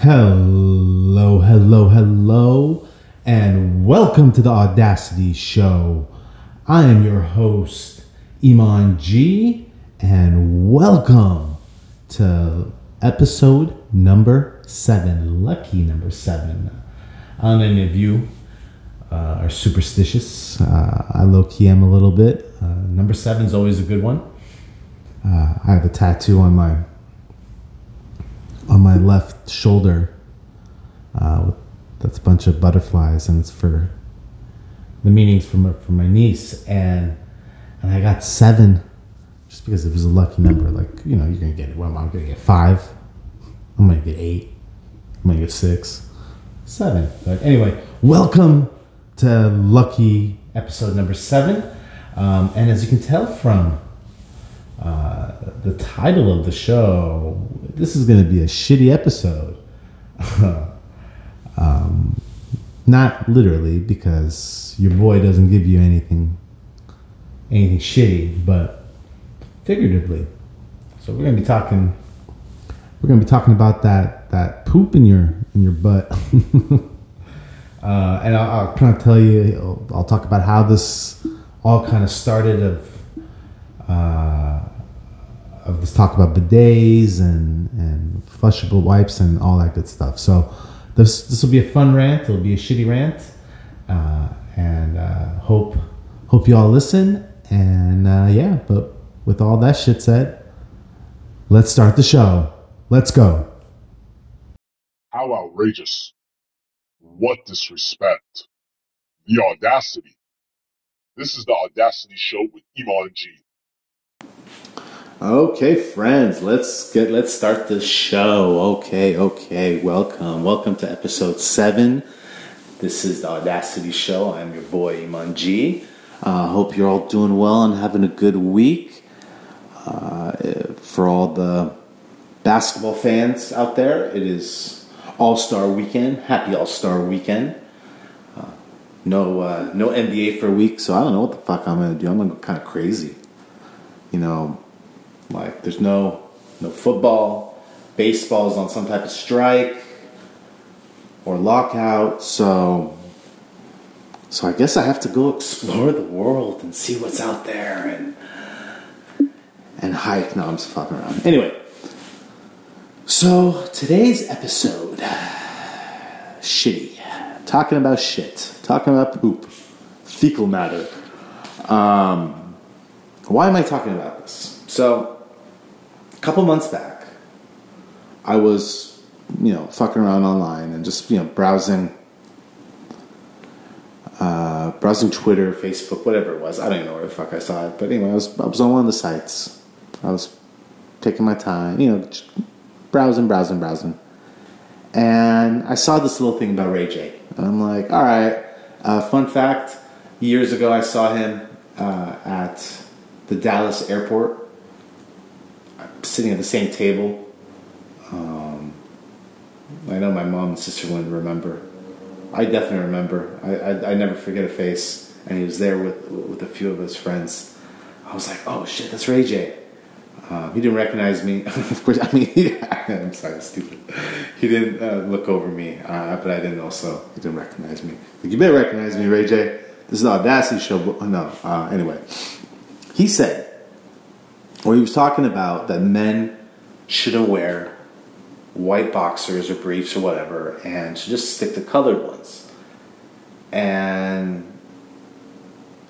Hello, hello, hello, and welcome to the Audacity Show. I am your host, Emon G, and welcome to episode number seven, lucky number seven. I don't know any of you uh, are superstitious. Uh, I low key am a little bit. Uh, number seven is always a good one. Uh, I have a tattoo on my on my left shoulder uh, that's a bunch of butterflies, and it's for the meanings my, for my niece, and and I got seven just because it was a lucky number. Like you know, you're gonna get. Well, I'm gonna get five. I'm gonna get eight. I'm gonna get six, seven. But anyway, welcome to lucky episode number seven. Um, and as you can tell from uh, the title of the show, this is going to be a shitty episode. um, not literally, because your boy doesn't give you anything, anything shitty, but figuratively. So we're going to be talking. We're going to be talking about that that poop in your in your butt. Uh, and I'll, I'll kind of tell you, I'll, I'll, talk about how this all kind of started of uh, of this talk about bidets and and flushable wipes and all that good stuff. So this this will be a fun rant. It'll be a shitty rant, uh, and uh, hope hope you all listen. And uh, yeah, but with all that shit said, let's start the show. Let's go. How outrageous! What disrespect! The audacity! This is the Audacity Show with Emon G. Okay, friends, let's get let's start the show. Okay, okay, welcome, welcome to episode seven. This is the Audacity Show. I'm your boy Emon G. Uh, hope you're all doing well and having a good week. Uh, for all the basketball fans out there, it is All Star Weekend. Happy All Star Weekend. Uh, no, uh, no NBA for a week, so I don't know what the fuck I'm gonna do. I'm gonna go kind of crazy. You know, like there's no no football, baseball's on some type of strike or lockout, so so I guess I have to go explore the world and see what's out there and and hike. No, I'm just fucking around. Anyway, so today's episode, shitty, talking about shit, talking about poop, fecal matter. Um, why am I talking about this? So couple months back, I was, you know, fucking around online and just, you know, browsing, uh, browsing Twitter, Facebook, whatever it was. I don't even know where the fuck I saw it, but anyway, I was, I was on one of the sites. I was taking my time, you know, browsing, browsing, browsing, and I saw this little thing about Ray J. And I'm like, all right. Uh, fun fact: years ago, I saw him uh, at the Dallas airport sitting at the same table. Um, I know my mom and sister wouldn't remember. I definitely remember. I, I, I, never forget a face, and he was there with with a few of his friends. I was like, "Oh shit, that's Ray J." Um, he didn't recognize me. of course, I mean, I'm sorry, stupid. He didn't uh, look over me, uh, but I didn't also. He didn't recognize me. Like, you better recognize me, Ray J. This is the Audacity show. But, no, uh, anyway, he said where he was talking about that men shouldn't wear white boxers or briefs or whatever and should just stick to colored ones. And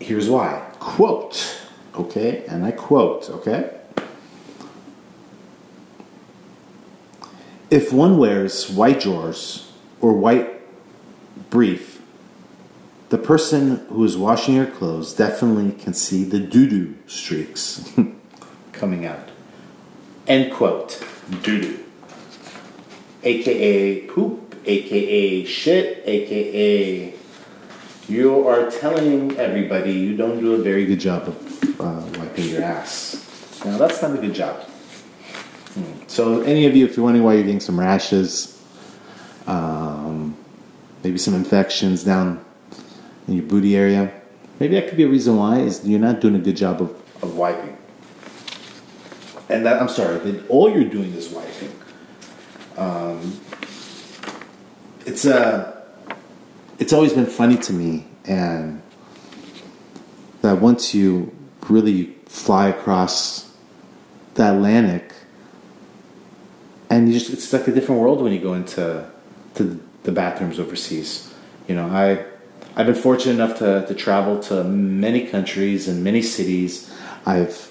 here's why. Quote, okay? And I quote, okay? If one wears white drawers or white brief, the person who is washing your clothes definitely can see the doo doo streaks. coming out. End quote. Doo doo. AKA poop, AKA shit, AKA you are telling everybody you don't do a very good job of uh, wiping your ass. Now, that's not a good job. Hmm. So, any of you, if you're wondering why you're getting some rashes, um, maybe some infections down in your booty area, maybe that could be a reason why is you're not doing a good job of, of wiping and that I'm sorry, that all you're doing is wiping. Um, it's uh, it's always been funny to me, and that once you really fly across the Atlantic, and you just it's like a different world when you go into to the bathrooms overseas. You know, I I've been fortunate enough to, to travel to many countries and many cities. I've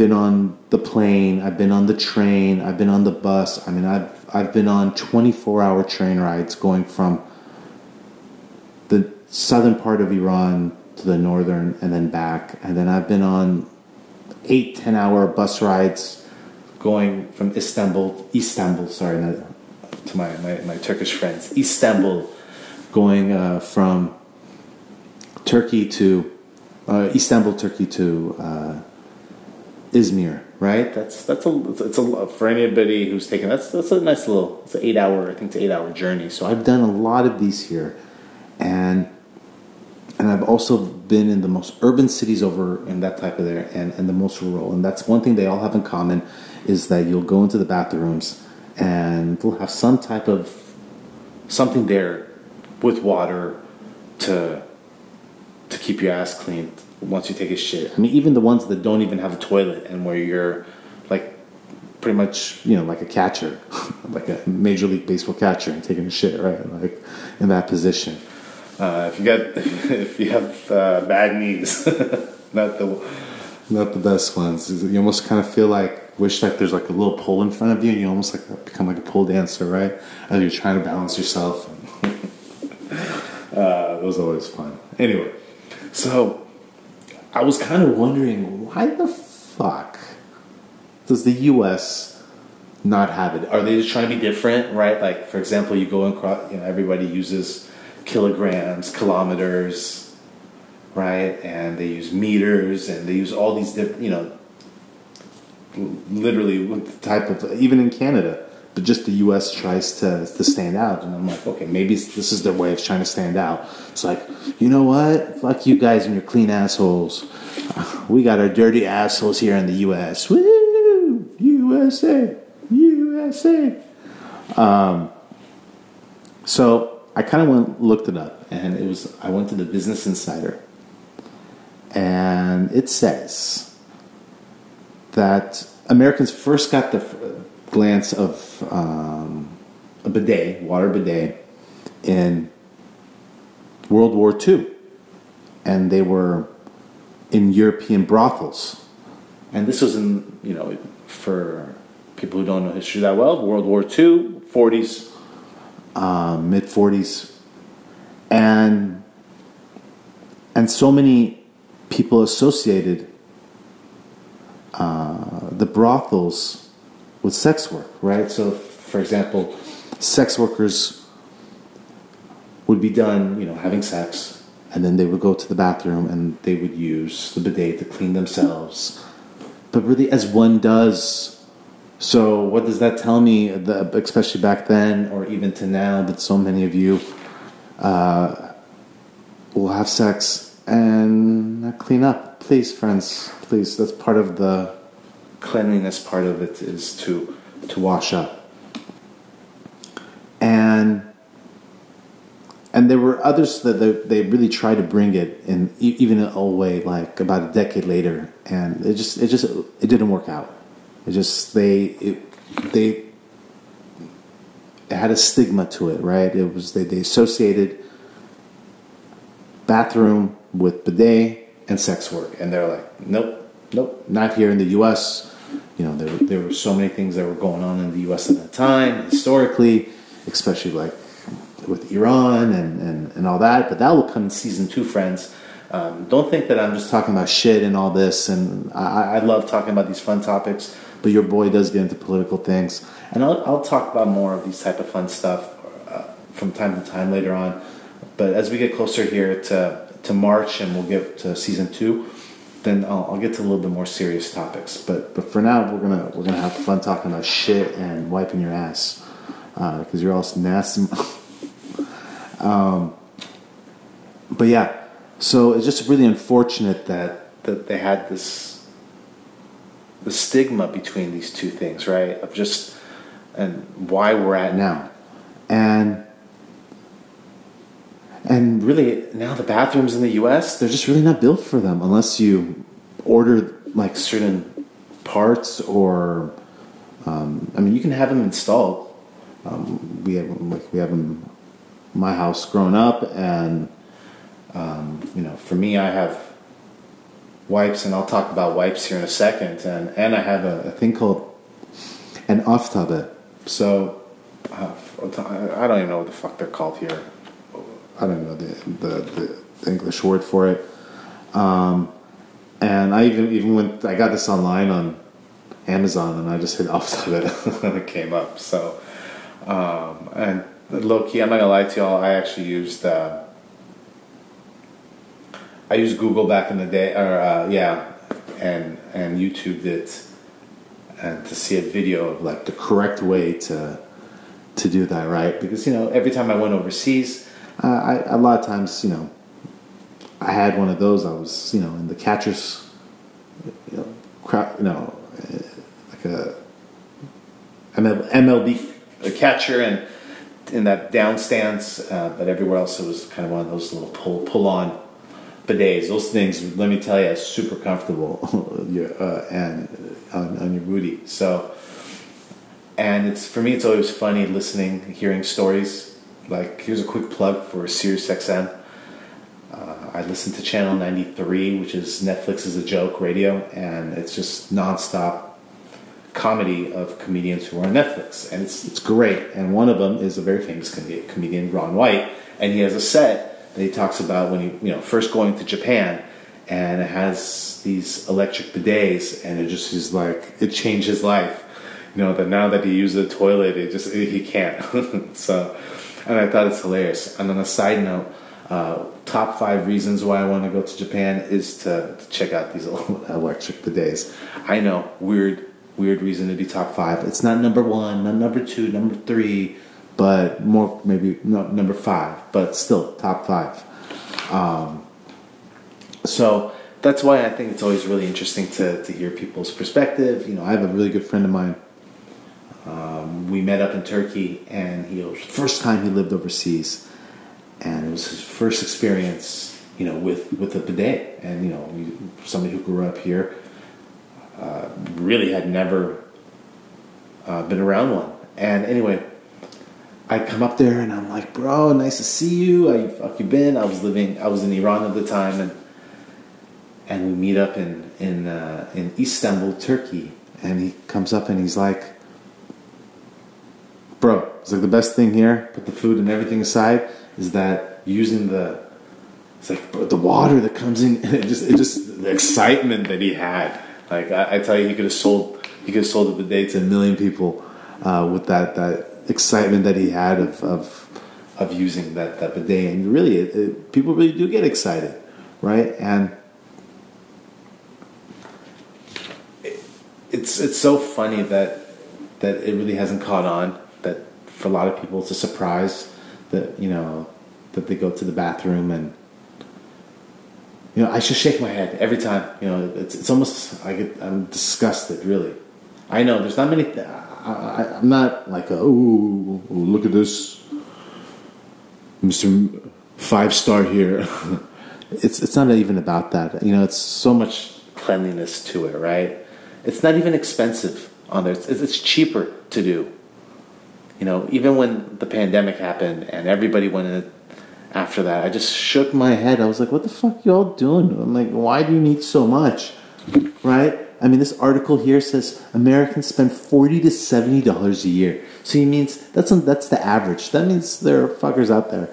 been on the plane, I've been on the train, I've been on the bus. I mean, I've I've been on 24-hour train rides going from the southern part of Iran to the northern and then back. And then I've been on eight, 10 hour bus rides going from Istanbul, Istanbul, sorry, to my, my, my Turkish friends, Istanbul, going uh, from Turkey to uh, Istanbul, Turkey to uh, Izmir, right? That's that's a it's a for anybody who's taken that's that's a nice little it's an eight hour I think it's eight hour journey. So I've done a lot of these here, and and I've also been in the most urban cities over in that type of there and, and the most rural. And that's one thing they all have in common is that you'll go into the bathrooms and they'll have some type of something there with water to to keep your ass clean once you take a shit. I mean, even the ones that don't even have a toilet and where you're like pretty much, you know, like a catcher, like a major league baseball catcher and taking a shit, right? Like in that position. Uh, if you got, if you have uh, bad knees, not the, not the best ones. You almost kind of feel like wish like there's like a little pole in front of you, and you almost like become like a pole dancer, right? As you're trying to balance yourself. uh, it was always fun. Anyway, so I was kind of wondering why the fuck does the U.S. not have it? Are they just trying to be different, right? Like, for example, you go and you know everybody uses kilograms, kilometers, right? And they use meters and they use all these different, you know, literally with the type of, even in Canada, but just the US tries to, to stand out. And I'm like, okay, maybe this is their way of trying to stand out. It's like, you know what? Fuck you guys and your clean assholes. We got our dirty assholes here in the US. Woo! USA! USA! Um, so I kind of went looked it up, and it was I went to the Business Insider, and it says that Americans first got the glance of um, a bidet, water bidet, in World War II, and they were in European brothels, and this was in you know for people who don't know history that well, World War II, 40s um, mid 40s, and and so many people associated uh, the brothels with sex work, right? So, for example, sex workers would be done, you know, having sex, and then they would go to the bathroom and they would use the bidet to clean themselves. But really, as one does so, what does that tell me, especially back then or even to now, that so many of you uh, will have sex and clean up? Please, friends, please. That's part of the cleanliness part of it is to to wash up. And and there were others that they, they really tried to bring it in even in a way like about a decade later, and it just it just it didn't work out it just they it, they it had a stigma to it, right? It was they, they associated bathroom with bidet and sex work, and they're like, nope, nope, not here in the U.S. You know, there there were so many things that were going on in the U.S. at that time, historically, especially like with Iran and, and, and all that. But that will come in season two, friends. Um, don't think that I'm just talking about shit and all this. And I, I love talking about these fun topics but your boy does get into political things, and I'll, I'll talk about more of these type of fun stuff uh, from time to time later on. But as we get closer here to to March and we'll get to season two, then I'll, I'll get to a little bit more serious topics. But but for now, we're gonna we're gonna have fun talking about shit and wiping your ass because uh, you're all nasty. um, but yeah, so it's just really unfortunate that that they had this the stigma between these two things, right? Of just and why we're at now. And and really now the bathrooms in the U.S. they're just really not built for them unless you order like certain parts or um, I mean you can have them installed. Um, we have like we have them my house growing up, and um, you know for me I have wipes, and I'll talk about wipes here in a second, and and I have a, a thing called an auftabe. So uh, I don't even know what the fuck they're called here. I don't know the the, the English word for it. Um, and I even even went I got this online on Amazon and I just hit auftabe and it came up. So um, and low key, I'm not gonna lie to y'all. I actually used uh, I used Google back in the day, or uh, yeah, and and YouTubed it and to see a video of like the correct way to to do that right because you know every time I went overseas uh, I, a lot of times, you know, I had one of those. I was, you know, in the catcher's, you know, crowd, you know, like a MLB a catcher and in that down stance, uh, but everywhere else it was kind of one of those little pull pull on bidets. Those things, let me tell you, super comfortable uh, and on, on your booty. So, and it's for me, it's always funny listening, hearing stories like here's a quick plug for SiriusXM. Uh, I listen to Channel 93, which is Netflix is a joke radio, and it's just nonstop comedy of comedians who are on Netflix, and it's it's great. And one of them is a very famous com- comedian, Ron White, and he has a set that he talks about when he you know first going to Japan, and it has these electric bidets, and it just is like it changed his life. You know that now that he uses the toilet, it just he can't. so and I thought it's hilarious. And on a side note, uh, top five reasons why I want to go to Japan is to, to check out these electric bidets. I know, weird, weird reason to be top five. It's not number one, not number two, number three, but more maybe no, number five, but still top five. Um, so that's why I think it's always really interesting to, to hear people's perspective. You know, I have a really good friend of mine um, we met up in Turkey, and he was first time he lived overseas, and it was his first experience, you know, with with a bidet. And you know, somebody who grew up here uh, really had never uh, been around one. And anyway, I come up there and I'm like, bro, nice to see you. How fuck you been? I was living, I was in Iran at the time, and and we meet up in in uh, in Istanbul, Turkey. And he comes up and he's like it's like the best thing here. Put the food and everything aside. Is that using the it's like the water that comes in it just it just the excitement that he had. Like I, I tell you, he could have sold he could have sold the day to a million people uh, with that that excitement that he had of of, of using that that bidet. And really, it, it, people really do get excited, right? And it's it's so funny that that it really hasn't caught on for a lot of people, it's a surprise that you know that they go to the bathroom and you know I just shake my head every time. You know, it's it's almost I get I'm disgusted. Really, I know there's not many. I, am not like oh look at this, Mister Five Star here. it's it's not even about that. You know, it's so much cleanliness to it, right? It's not even expensive on there. It's, it's cheaper to do. You know, even when the pandemic happened and everybody went in after that, I just shook my head. I was like, what the fuck y'all doing? I'm like, why do you need so much? Right? I mean, this article here says Americans spend forty to seventy dollars a year. So he means that's that's the average. That means there are fuckers out there.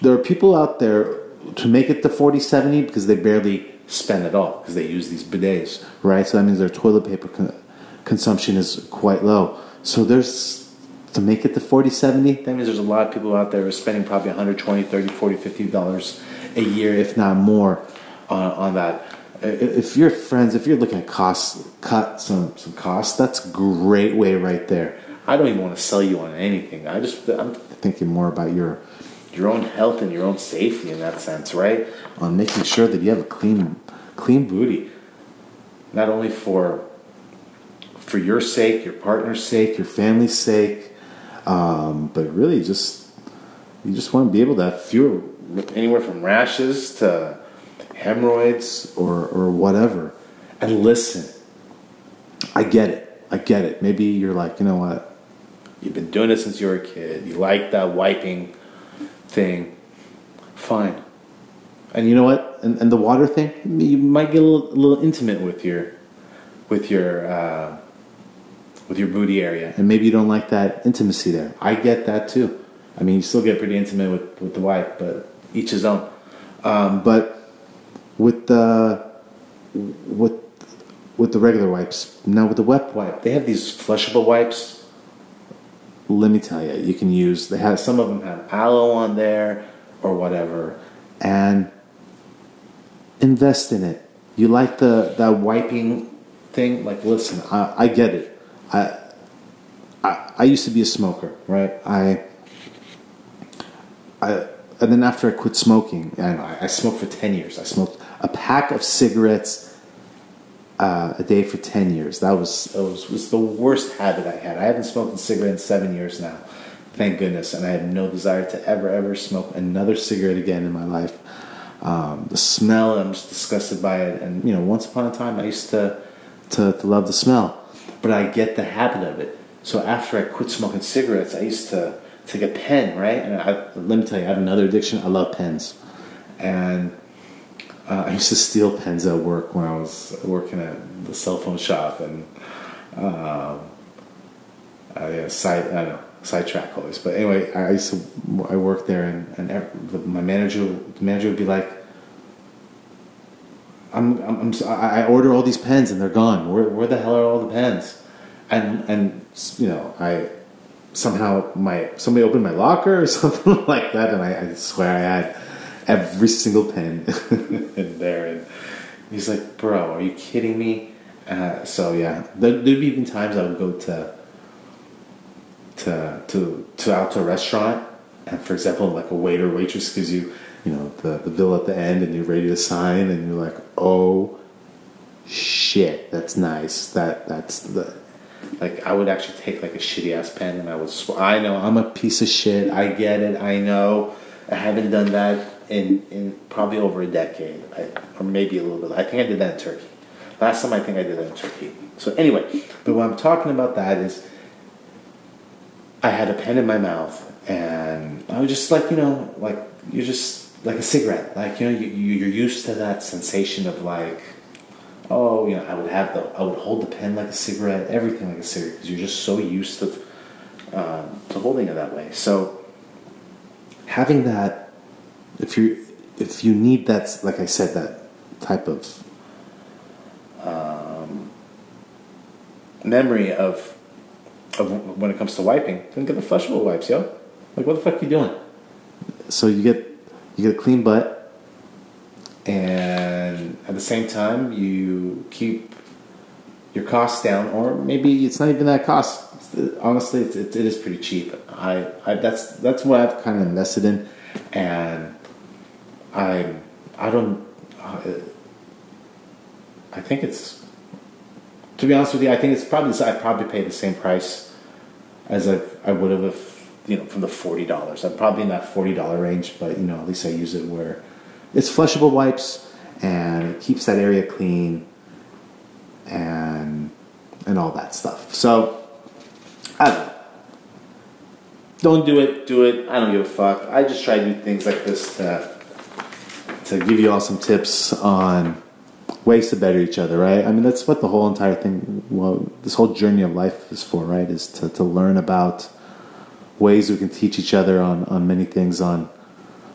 There are people out there to make it to 40, 70 because they barely spend at all because they use these bidets, right? So that means their toilet paper con- consumption is quite low. So there's to make it to 40, 70, that means there's a lot of people out there who are spending probably 120, 30, 40, 50 dollars a year, if not more, on, on that. If you're friends, if you're looking at costs, cut some some costs. That's a great way right there. I don't even want to sell you on anything. I just I'm thinking more about your your own health and your own safety in that sense, right? On making sure that you have a clean clean booty, not only for for your sake, your partner's sake, your family's sake, um, but really just You just want to be able to have fewer, anywhere from rashes to hemorrhoids or, or whatever. And listen, I get it. I get it. Maybe you're like, you know what? You've been doing it since you were a kid. You like that wiping thing. Fine. And you know what? And, and the water thing, you might get a little, a little intimate with your, with your, uh, with your booty area, and maybe you don't like that intimacy there. I get that too. I mean, you still get pretty intimate with, with the wife, but each his own. Um, but with the with with the regular wipes, now with the wet wipe, they have these flushable wipes. Let me tell you, you can use. They have some of them have aloe on there or whatever, and invest in it. You like the that wiping thing? Like, listen, I, I get it. I, I I used to be a smoker, right? I I and then after I quit smoking, I, I smoked for ten years. I smoked a pack of cigarettes uh, a day for ten years. That was that was was the worst habit I had. I haven't smoked a cigarette in seven years now, thank goodness, and I have no desire to ever ever smoke another cigarette again in my life. Um, the smell, I'm just disgusted by it. And you know, once upon a time, I used to to, to love the smell, but I get the habit of it. So after I quit smoking cigarettes, I used to take a pen, right? And I, let me tell you, I have another addiction. I love pens, and uh, I used to steal pens at work when I was working at the cell phone shop, and um, I side I know sidetrack always. but anyway, I used to I worked there, and, and every, my manager the manager would be like. I'm, I'm, I'm, I order all these pens and they're gone. Where, where the hell are all the pens? And and you know I somehow my somebody opened my locker or something like that, and I, I swear I had every single pen in there. And he's like, "Bro, are you kidding me?" Uh, so yeah, there, would be even times I would go to to to to out to a restaurant, and for example, like a waiter waitress gives you you know the the bill at the end, and you're ready to sign, and you're like, "Oh." Shit, that's nice. That that's the like I would actually take like a shitty ass pen and I would. Sw- I know I'm a piece of shit. I get it. I know. I haven't done that in in probably over a decade, I, or maybe a little bit. I think I did that in Turkey. Last time I think I did that in Turkey. So anyway, but what I'm talking about that is, I had a pen in my mouth and I was just like you know like you're just like a cigarette. Like you know you you're used to that sensation of like oh, you know, I would have the, I would hold the pen like a cigarette, everything like a cigarette, because you're just so used to, um, to holding it that way. So having that, if you, if you need that, like I said, that type of um, memory of, of when it comes to wiping, then get the flushable wipes, yo. Like, what the fuck are you doing? So you get, you get a clean butt, and at the same time you keep your costs down or maybe it's not even that cost. Honestly it, it, is pretty cheap. I, I that's that's what i've kind of invested in and i i don't i think it's to be honest with you i think it's probably i probably pay the same price as i, I would have if you know from the $40 i'm probably in that $40 range but you know at least i use it where it's flushable wipes and it keeps that area clean and and all that stuff. So I don't know. Don't do it, do it. I don't give a fuck. I just try to do things like this to to give you all some tips on ways to better each other, right? I mean that's what the whole entire thing well this whole journey of life is for, right? Is to, to learn about ways we can teach each other on, on many things on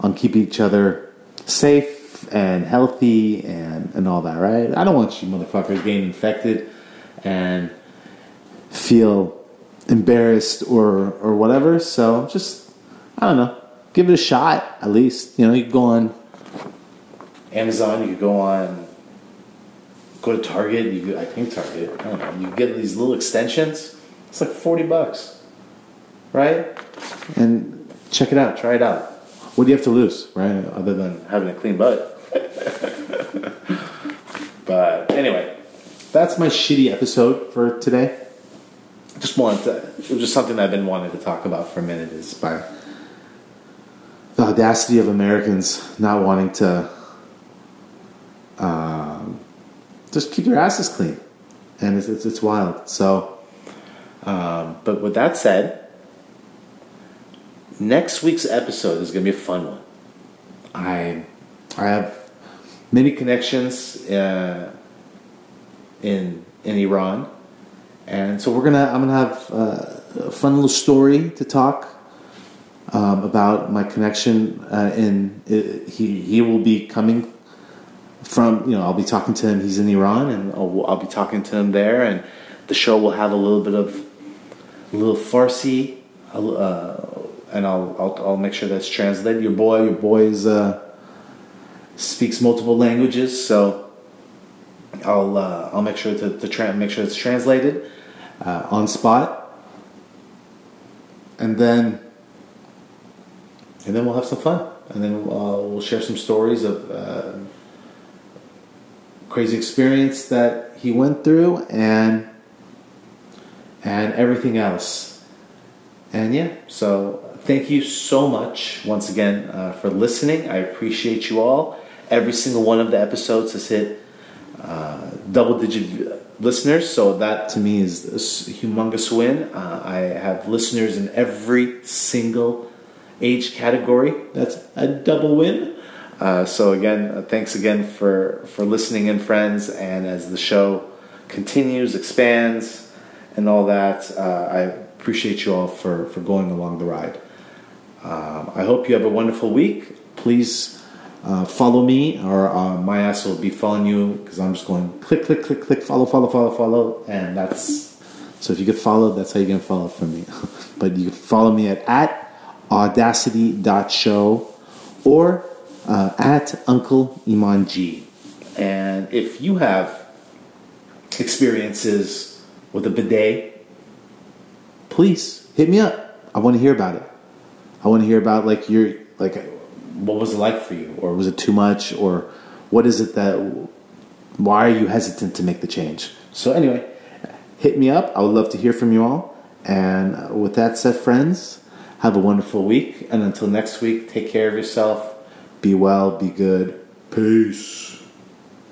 on keeping each other safe and healthy and, and all that, right? I don't want you motherfuckers getting infected and feel embarrassed or or whatever. So just I don't know, give it a shot at least. You know, you go on Amazon, you could go on go to Target. You could, I think Target. I don't know. You get these little extensions. It's like forty bucks, right? And check it out. Try it out. What do you have to lose, right? Other than having a clean butt. but anyway, that's my shitty episode for today. Just wanted to. It was just something I've been wanting to talk about for a minute. Is by the audacity of Americans not wanting to um, just keep their asses clean, and it's it's, it's wild. So, um, but with that said, next week's episode is going to be a fun one. I I have many connections uh, in in Iran, and so we're gonna I'm gonna have uh, a fun little story to talk um, about my connection. Uh, in uh, he he will be coming from you know I'll be talking to him. He's in Iran, and I'll, I'll be talking to him there, and the show will have a little bit of a little Farsi. Uh, and I'll, I'll I'll make sure that's translated. Your boy, your boy is uh, speaks multiple languages, so I'll uh, I'll make sure to, to tra- make sure it's translated uh, on spot, and then and then we'll have some fun, and then uh, we'll share some stories of uh, crazy experience that he went through, and and everything else, and yeah, so thank you so much once again uh, for listening. I appreciate you all. Every single one of the episodes has hit uh, double digit listeners, so that to me is a humongous win. Uh, I have listeners in every single age category. That's a double win. Uh, so again, uh, thanks again for for listening in, friends. And as the show continues, expands, and all that, uh, I appreciate you all for for going along the ride. Um, I hope you have a wonderful week. Please uh, follow me, or uh, my ass will be following you because I'm just going click, click, click, click, follow, follow, follow, follow, and that's so. If you get followed, that's how you can follow from me. but you can follow me at at audacity.show or uh, at Uncle Emon G. And if you have experiences with a bidet, please hit me up. I want to hear about it. I want to hear about like your like what was it like for you, or was it too much, or what is it that why are you hesitant to make the change? So anyway, hit me up. I would love to hear from you all. And with that said, friends, have a wonderful week. And until next week, take care of yourself. Be well. Be good. Peace.